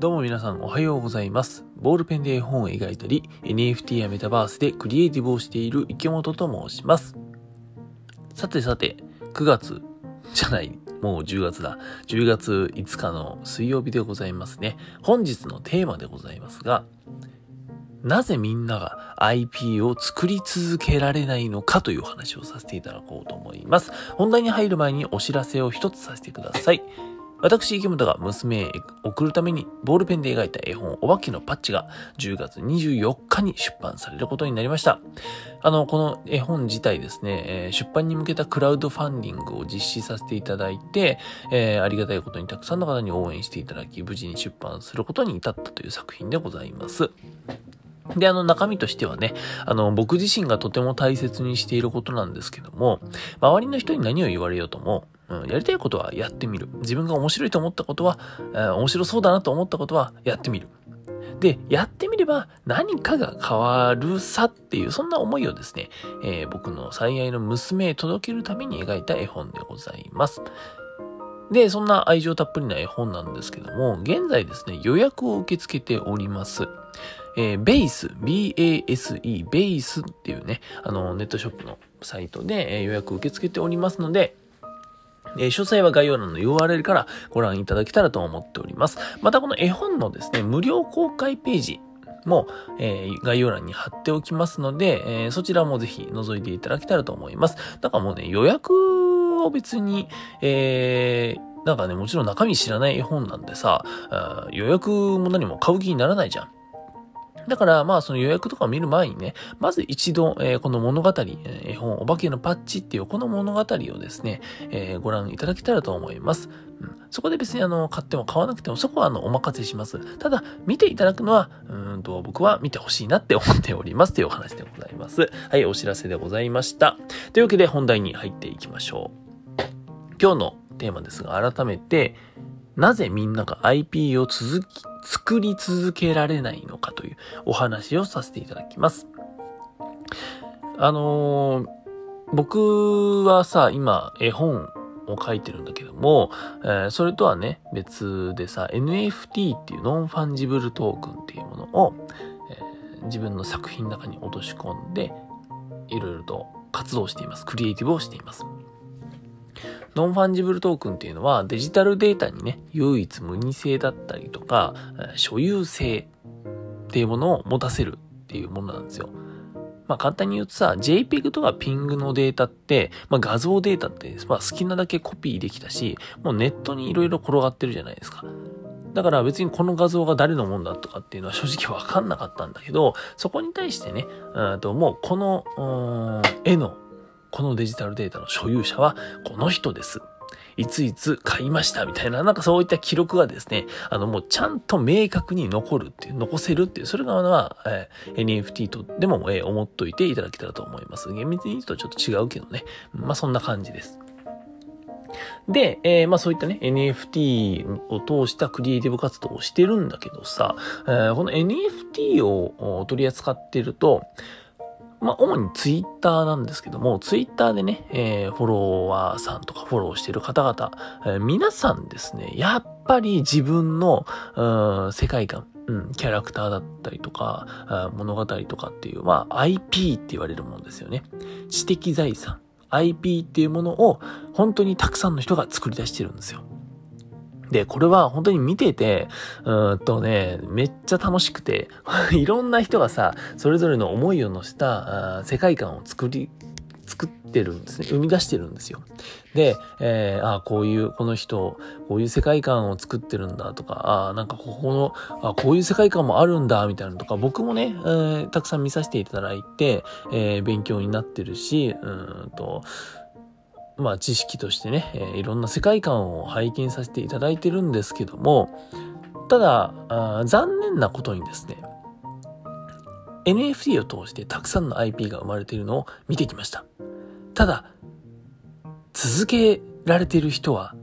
どうも皆さんおはようございます。ボールペンで絵本を描いたり、NFT やメタバースでクリエイティブをしている池本と申します。さてさて、9月じゃない、もう10月だ。10月5日の水曜日でございますね。本日のテーマでございますが、なぜみんなが IP を作り続けられないのかという話をさせていただこうと思います。本題に入る前にお知らせを一つさせてください。私、池本が娘へ送るためにボールペンで描いた絵本、お化けのパッチが10月24日に出版されることになりました。あの、この絵本自体ですね、えー出版に向けたクラウドファンディングを実施させていただいて、えーありがたいことにたくさんの方に応援していただき、無事に出版することに至ったという作品でございます。で、あの中身としてはね、あの僕自身がとても大切にしていることなんですけども、周りの人に何を言われようとも、うん、やりたいことはやってみる。自分が面白いと思ったことは、えー面白そうだなと思ったことはやってみる。で、やってみれば何かが変わるさっていう、そんな思いをですね、えー僕の最愛の娘へ届けるために描いた絵本でございます。で、そんな愛情たっぷりな絵本なんですけども、現在ですね、予約を受け付けております。えーベース、B-A-S-E、ベースっていうね、あの、ネットショップのサイトで、えー予約を受け付けておりますので、えー詳細は概要欄の URL からご覧いただけたらと思っております。またこの絵本のですね、無料公開ページも、えー概要欄に貼っておきますので、えーそちらもぜひ覗いていただけたらと思います。だからもうね、予約を別に、えーなんかね、もちろん中身知らない絵本なんでさ、予約も何も買う気にならないじゃん。だから、まあ、その予約とかを見る前にね、まず一度、えーこの物語、絵本、お化けのパッチっていうこの物語をですね、えーご覧いただけたらと思います。うん、そこで別にあの、買っても買わなくても、そこはあの、お任せします。ただ、見ていただくのは、うんと、僕は見てほしいなって思っておりますというお話でございます。はい、お知らせでございました。というわけで本題に入っていきましょう。今日のテーマですが、改めて、なぜみんなが IP を続き、作り続けられないのかというお話をさせていただきます。あのー僕はさ、今絵本を書いてるんだけども、えーそれとはね、別でさ、NFT っていうノンファンジブルトークンっていうものを、えー自分の作品の中に落とし込んで、いろいろと活動しています。クリエイティブをしています。ノンファンジブルトークンっていうのはデジタルデータにね、唯一無二性だったりとか、所有性っていうものを持たせるっていうものなんですよ。まあ簡単に言うとさ、JPEG とか PING のデータって、まあ画像データって、まあ好きなだけコピーできたし、もうネットにいろいろ転がってるじゃないですか。だから別にこの画像が誰のもんだとかっていうのは正直わかんなかったんだけど、そこに対してね、ともうこの、絵の、このデジタルデータの所有者はこの人です。いついつ買いましたみたいな、なんかそういった記録がですね、あのもうちゃんと明確に残るっていう、残せるっていう、それがまあ、えー NFT とでも、えー思っといていただけたらと思います。厳密に言うとちょっと違うけどね。まあそんな感じです。で、えーまあそういったね、NFT を通したクリエイティブ活動をしてるんだけどさ、えーこの NFT を取り扱ってると、まあ、主にツイッターなんですけども、ツイッターでね、えーフォロワーさんとかフォローしてる方々、えー皆さんですね、やっぱり自分の、うん世界観、うん、キャラクターだったりとか、物語とかっていう、まあ、IP って言われるものですよね。知的財産、IP っていうものを本当にたくさんの人が作り出してるんですよ。で、これは本当に見てて、うんとね、めっちゃ楽しくて、いろんな人がさ、それぞれの思いを乗せたあ世界観を作り、作ってるんですね。生み出してるんですよ。で、えー、あこういう、この人、こういう世界観を作ってるんだとか、あーなんかここの、あこういう世界観もあるんだ、みたいなのとか、僕もね、えーたくさん見させていただいて、えー勉強になってるし、うんと、まあ知識としてね、えーいろんな世界観を拝見させていただいてるんですけども、ただ、あ残念なことにですね、NFT を通してたくさんの IP が生まれているのを見てきました。ただ、続けられている人は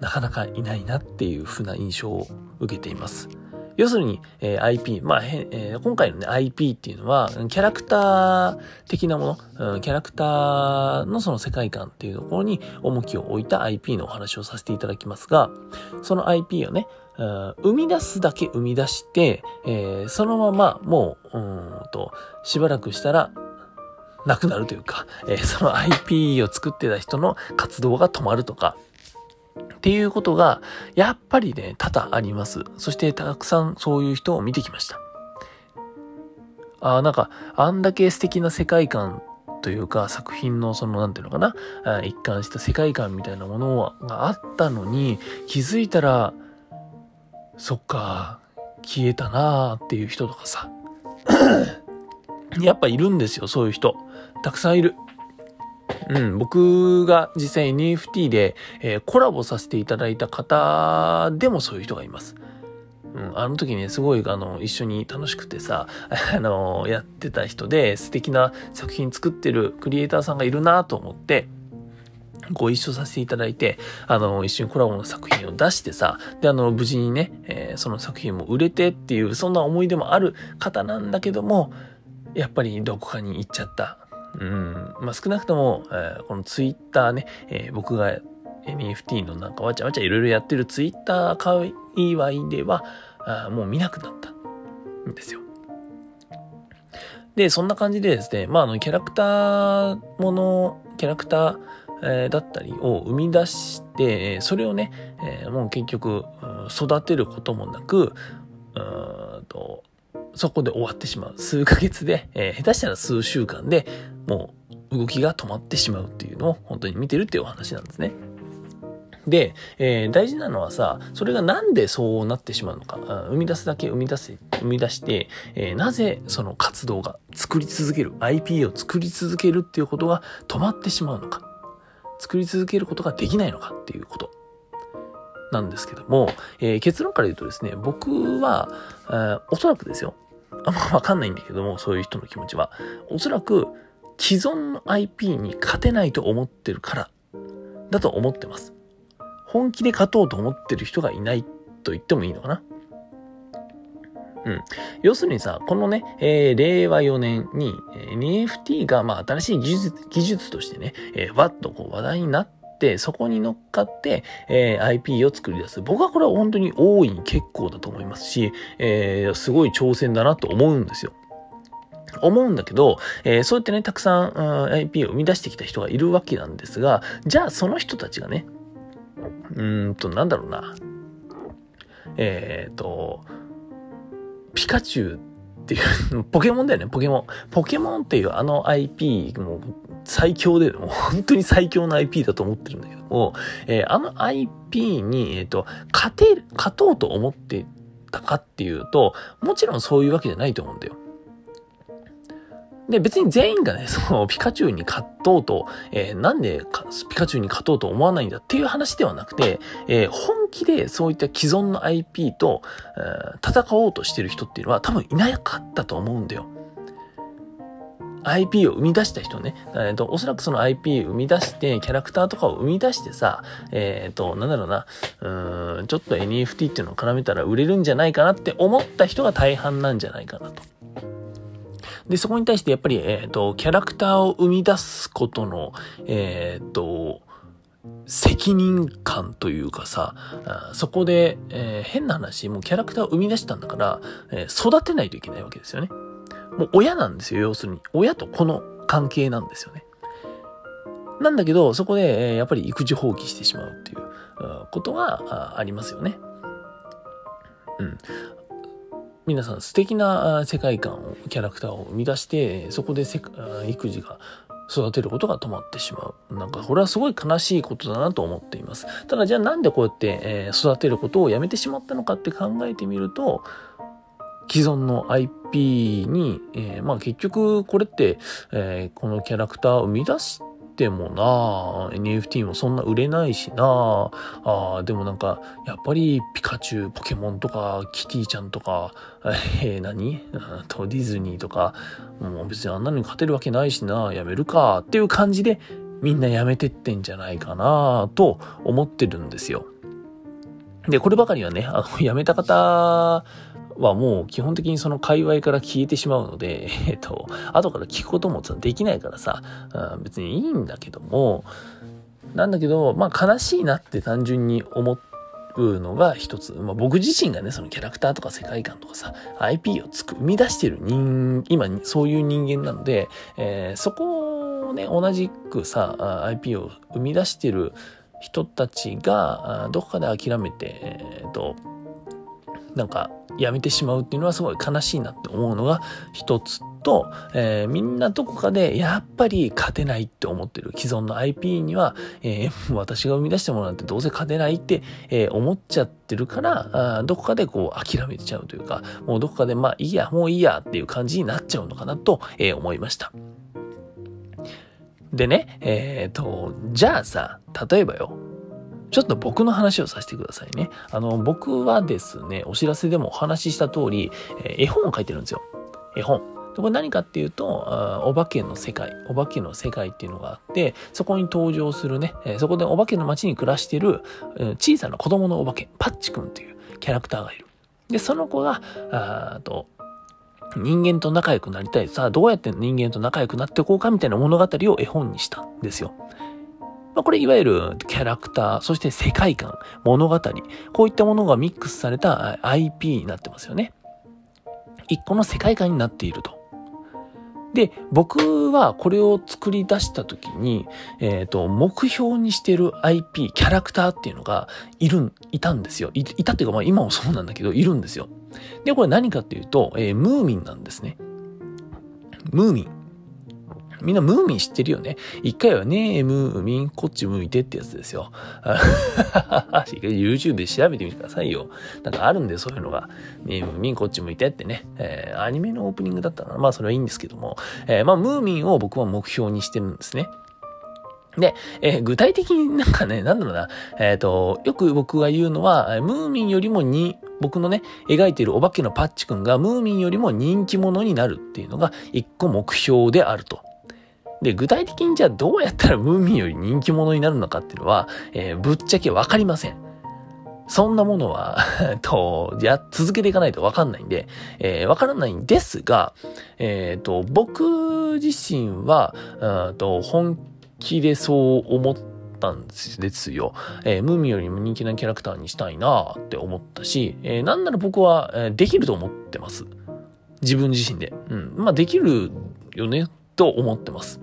なかなかいないなっていう風な印象を受けています。要するに、えー IP、まあ、えー今回のね、IP っていうのは、キャラクター的なもの、うんキャラクターのその世界観っていうところに重きを置いた IP のお話をさせていただきますが、その IP をね、生み出すだけ生み出して、えー、そのままもう、うんと、しばらくしたら、なくなるというか、えー、その IP を作ってた人の活動が止まるとか、っていうことが、やっぱりね、多々あります。そしてたくさんそういう人を見てきました。ああ、なんか、あんだけ素敵な世界観というか、作品のその、なんていうのかな、一貫した世界観みたいなものがあったのに、気づいたら、そっか、消えたなーっていう人とかさ。やっぱいるんですよ、そういう人。たくさんいる。うん、僕が実際 NFT で、えー、コラボさせていただいた方でもそういう人がいます。うん、あの時ね、すごい、あの、一緒に楽しくてさ、あの、やってた人で素敵な作品作ってるクリエイターさんがいるなと思って、ご一緒させていただいて、あの、一緒にコラボの作品を出してさ、で、あの、無事にね、えー、その作品も売れてっていう、そんな思い出もある方なんだけども、やっぱりどこかに行っちゃった。うん。まあ、少なくとも、えー、このツイッターね、えー、僕が NFT のなんかわちゃわちゃいろいろやってるツイッター界隈では、あもう見なくなったんですよ。で、そんな感じでですね、まあ、あの、キャラクターもの、キャラクター、えー、だったりを生み出して、それをね、えー、もう結局、育てることもなく、うんとそこで終わってしまう。数ヶ月で、えー、下手したら数週間でもう動きが止まってしまうっていうのを本当に見てるっていうお話なんですね。で、えー、大事なのはさ、それがなんでそうなってしまうのか、生み出すだけ生み出せ、生み出して、えー、なぜその活動が作り続ける、IP を作り続けるっていうことが止まってしまうのか、作り続けることができないのかっていうことなんですけども、えー、結論から言うとですね、僕は、え、おそらくですよ、あんまわかんないんだけども、そういう人の気持ちは。おそらく、既存の IP に勝てないと思ってるから、だと思ってます。本気で勝とうと思ってる人がいないと言ってもいいのかな？うん。要するにさ、このね、えー、令和4年に、え、NFT が、まあ、新しい技術、技術としてね、えー、わっとこう話題になって、そこに乗っかって、えー、IP を作り出す。僕はこれは本当に大いに結構だと思いますし、えー、すごい挑戦だなと思うんですよ。思うんだけど、えー、そうやってね、たくさん、うん、IP を生み出してきた人がいるわけなんですが、じゃあその人たちがね、うーんと、なんだろうな。えっ、と、ピカチュウっていう、ポケモンだよね、ポケモン。ポケモンっていうあの IP、もう最強で、もう本当に最強の IP だと思ってるんだけども、えー、あの IP に、えっ、と、勝てる、勝とうと思ってたかっていうと、もちろんそういうわけじゃないと思うんだよ。で、別に全員がね、そのピカチュウに勝とうと、えー、なんでピカチュウに勝とうと思わないんだっていう話ではなくて、えー、本気でそういった既存の IP と、え、戦おうとしてる人っていうのは多分いなかったと思うんだよ。IP を生み出した人ね、えーと、おそらくその IP を生み出して、キャラクターとかを生み出してさ、えっ、ー、と、なんだろうな、うん、ちょっと NFT っていうのを絡めたら売れるんじゃないかなって思った人が大半なんじゃないかなと。で、そこに対してやっぱり、えっ、ー、と、キャラクターを生み出すことの、えっ、ー、と、責任感というかさ、そこで、えー、変な話、もうキャラクターを生み出したんだから、え、育てないといけないわけですよね。もう親なんですよ、要するに。親と子の関係なんですよね。なんだけど、そこで、え、やっぱり育児放棄してしまうっていうことがありますよね。うん。皆さん素敵な世界観を、キャラクターを生み出して、そこで育児が育てることが止まってしまう。なんかこれはすごい悲しいことだなと思っています。ただじゃあなんでこうやって、え育てることをやめてしまったのかって考えてみると、既存の IP に、えー、まあ結局これって、えー、このキャラクターを生み出してもな NFT もそんな売れないしな。あでもなんか、やっぱりピカチュウ、ポケモンとか、キティちゃんとか、えー、何？とディズニーとか、もう別にあんなのに勝てるわけないしな。やめるかっていう感じで、みんなやめてってんじゃないかなと思ってるんですよ。で、こればかりはね、あの、辞めた方はもう基本的にその界隈から消えてしまうので、えっと、後から聞くこともできないからさ、別にいいんだけども、なんだけど、まあ悲しいなって単純に思るのが一つ。まあ、僕自身がね、そのキャラクターとか世界観とかさ、IP をつく、生み出してる人、今、そういう人間なので、えー、そこをね、同じくさ、IP を生み出してる人たちが、どこかで諦めて、えっ、と、なんか、やめてしまうっていうのはすごい悲しいなって思うのが一つと、えー、みんなどこかでやっぱり勝てないって思ってる既存の IP には、えー、私が生み出したものなんてどうせ勝てないって、えー、思っちゃってるからあどこかでこう諦めちゃうというかもうどこかでまあいいやもういいやっていう感じになっちゃうのかなと、え思いました。でね、えっ、と、じゃあさ、例えばよ、ちょっと僕の話をさせてくださいね。あの、僕はですね、お知らせでもお話しした通り、え絵本を書いてるんですよ。絵本。これ何かっていうと、お化けの世界、お化けの世界っていうのがあって、そこに登場するね、そこでお化けの街に暮らしてる小さな子供のお化け、パッチくんっていうキャラクターがいる。で、その子が、あと、人間と仲良くなりたい。さあ、どうやって人間と仲良くなっていこうかみたいな物語を絵本にしたんですよ。まあ、これいわゆるキャラクター、そして世界観、物語、こういったものがミックスされた IP になってますよね。一個の世界観になっていると。で、僕はこれを作り出した時に、えっ、ー、と、目標にしてる IP、キャラクターっていうのがいる、いたんですよ。いいたっていうか、まあ今もそうなんだけど、いるんですよ。で、これ何かっていうと、えー、ムーミンなんですね。ムーミン。みんなムーミン知ってるよね？一回はね、ムーミン、こっち向いてってやつですよ。YouTube で調べてみてくださいよ。なんかあるんで、そういうのが。ね、ムーミン、こっち向いてってね。えー、アニメのオープニングだったら、まあそれはいいんですけども。えー、まあムーミンを僕は目標にしてるんですね。で、えー、具体的になんかね、なんだろうな、えっ、ー、と、よく僕が言うのは、ムーミンよりもに、僕のね、描いているお化けのパッチくんがムーミンよりも人気者になるっていうのが一個目標であると。で、具体的にじゃあどうやったらムーミンより人気者になるのかっていうのは、えー、ぶっちゃけわかりません。そんなものは と、や、続けていかないとわかんないんで、えー、わからないんですが、えっ、ー、と、僕自身は、うんと、本気でそう思ったんですよ。えー、ムーミンよりも人気なキャラクターにしたいなって思ったし、えー、なんなら僕は、えー、できると思ってます。自分自身で。うん。まあ、できるよね、と思ってます。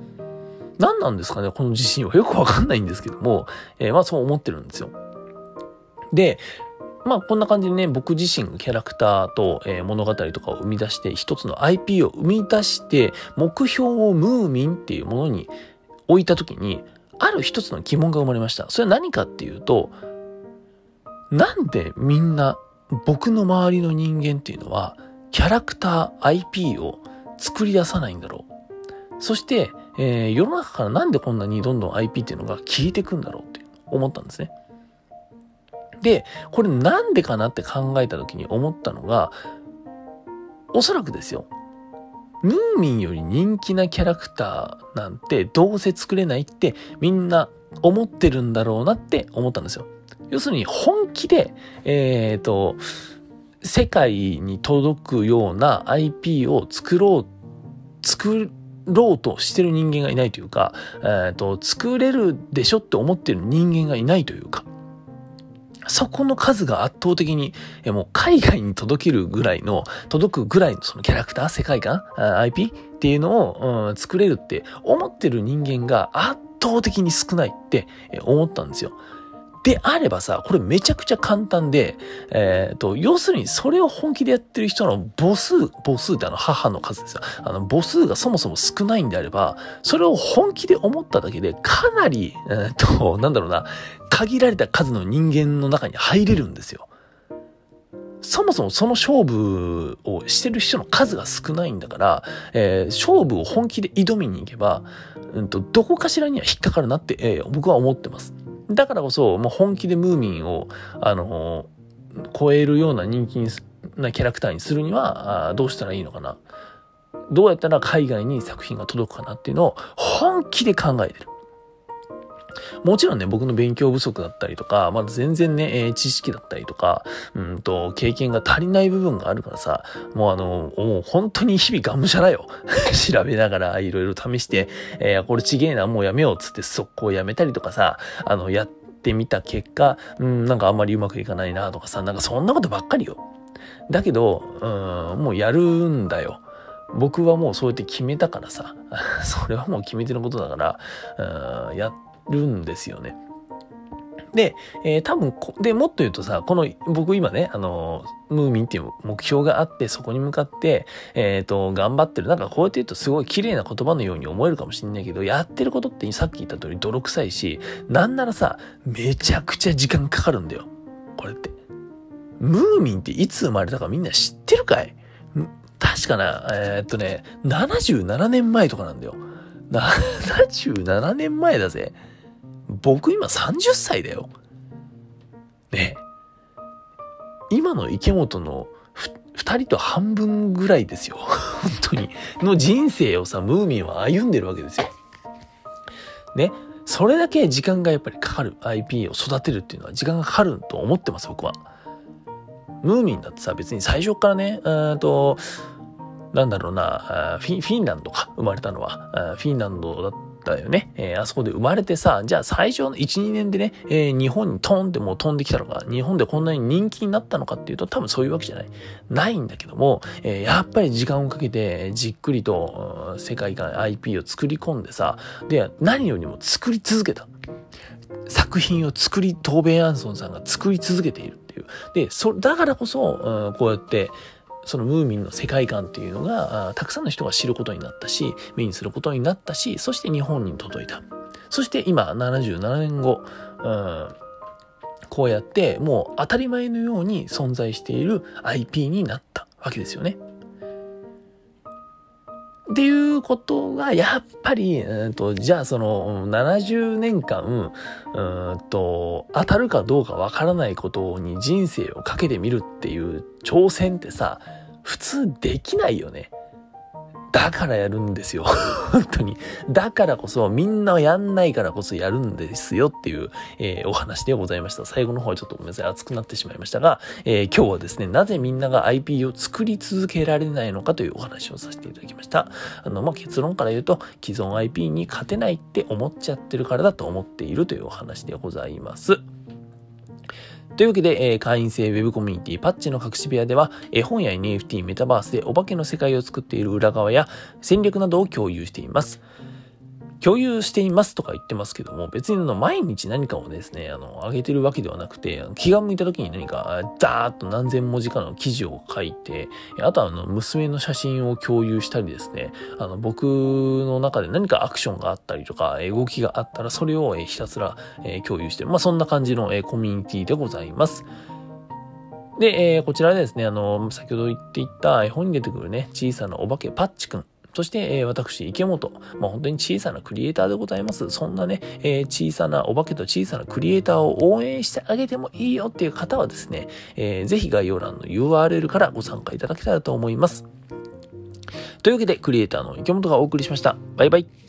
何なんですかね、この自信は。よくわかんないんですけども、えー、まあそう思ってるんですよ。で、まあこんな感じでね、僕自身がキャラクターと、えー、物語とかを生み出して、一つの IP を生み出して、目標をムーミンっていうものに置いたときに、ある一つの疑問が生まれました。それは何かっていうと、なんでみんな僕の周りの人間っていうのは、キャラクター IP を作り出さないんだろう。そして、えー、世の中からなんでこんなにどんどん IP っていうのが消えていくんだろうって思ったんですね。で、これなんでかなって考えた時に思ったのが、おそらくですよ。ムーミンより人気なキャラクターなんてどうせ作れないってみんな思ってるんだろうなって思ったんですよ。要するに本気で、えっ、ー、と、世界に届くような IP を作ろう、作ろうとしてる人間がいないというか、えーと、作れるでしょって思ってる人間がいないというか、そこの数が圧倒的に、えもう海外に届けるぐらいの、届くぐらいのそのキャラクター、世界観、IP っていうのを、うん、作れるって思ってる人間が圧倒的に少ないって思ったんですよ。であればさ、これめちゃくちゃ簡単で、えっ、ー、と、要するにそれを本気でやってる人の母数、母数ってあの母の数ですよ。あの母数がそもそも少ないんであれば、それを本気で思っただけでかなり、えっ、ー、と、なんだろうな、限られた数の人間の中に入れるんですよ。そもそもその勝負をしてる人の数が少ないんだから、えー、勝負を本気で挑みに行けば、うんと、どこかしらには引っかかるなって、えー、僕は思ってます。だからこそ、もう本気でムーミンを、あの超えるような人気なキャラクターにするには、どうしたらいいのかな。どうやったら海外に作品が届くかなっていうのを本気で考えてる。もちろんね、僕の勉強不足だったりとか、まだ全然ね、えー、知識だったりとか、うんと、経験が足りない部分があるからさ、もうあの、もう本当に日々がむしゃらよ。調べながらいろいろ試して、えー、これちげえな、もうやめようっつって速攻やめたりとかさ、あの、やってみた結果、うん、なんかあんまりうまくいかないなとかさ、なんかそんなことばっかりよ。だけど、うん、もうやるんだよ。僕はもうそうやって決めたからさ、それはもう決めてることだから、うん、やるんですよね。で、えー、多分で、もっと言うとさ、この、僕今ね、あの、ムーミンっていう目標があって、そこに向かって、えっ、ー、と、頑張ってる。なんかこうやって言うとすごい綺麗な言葉のように思えるかもしんないけど、やってることってさっき言った通り泥臭いし、なんならさ、めちゃくちゃ時間かかるんだよ。これって。ムーミンっていつ生まれたかみんな知ってるかい？確かな、えー、っとね、77年前とかなんだよ。77 年前だぜ。僕今30歳だよ。ね今の池本の二人と半分ぐらいですよ。本当に。の人生をさ、ムーミンは歩んでるわけですよ。ね。それだけ時間がやっぱりかかる。IP を育てるっていうのは時間がかかると思ってます、僕は。ムーミンだってさ、別に最初からね、うんと、なんだろうな、フィンランドか、生まれたのは、フィンランドだったよね。えー、あそこで生まれてさ、じゃあ最初の1、2年でね、えー、日本にトンってもう飛んできたのか、日本でこんなに人気になったのかっていうと多分そういうわけじゃない。ないんだけども、えー、やっぱり時間をかけてじっくりと、世界観 IP を作り込んでさ、で、何よりも作り続けた。作品を作り、東米アンソンさんが作り続けているっていう。で、そ、だからこそ、うん、こうやって、そのムーミンの世界観っていうのがたくさんの人が知ることになったし目にすることになったしそして日本に届いたそして今77年後、うん、こうやってもう当たり前のように存在している IP になったわけですよね。っていうことが、やっぱり、えーと、じゃあその70年間、うんと、当たるかどうかわからないことに人生をかけてみるっていう挑戦ってさ、普通できないよね。だからやるんですよ。本当に。だからこそ、みんなやんないからこそやるんですよっていう、えー、お話でございました。最後の方はちょっとごめんなさい。熱くなってしまいましたが、えー、今日はですね、なぜみんなが IP を作り続けられないのかというお話をさせていただきました。あの、まあ、結論から言うと、既存 IP に勝てないって思っちゃってるからだと思っているというお話でございます。というわけで、えー、会員制 Web コミュニティパッチの隠し部屋では、絵本や NFT、メタバースでお化けの世界を作っている裏側や戦略などを共有しています。共有していますとか言ってますけども、別にの毎日何かをですね、あの、上げてるわけではなくて、気が向いた時に何か、ダーッと何千文字かの記事を書いて、あとはあの、娘の写真を共有したりですね、あの、僕の中で何かアクションがあったりとか、動きがあったら、それをひたすら共有してる。まあ、そんな感じのコミュニティでございます。で、えー、こちらですね、あの、先ほど言っていた絵本に出てくるね、小さなお化けパッチくん。そして、えー、私、池本、まあ、本当に小さなクリエイターでございます。そんなね、えー、小さなお化けと小さなクリエイターを応援してあげてもいいよっていう方はですね、えー、ぜひ概要欄の URL からご参加いただけたらと思います。というわけで、クリエイターの池本がお送りしました。バイバイ。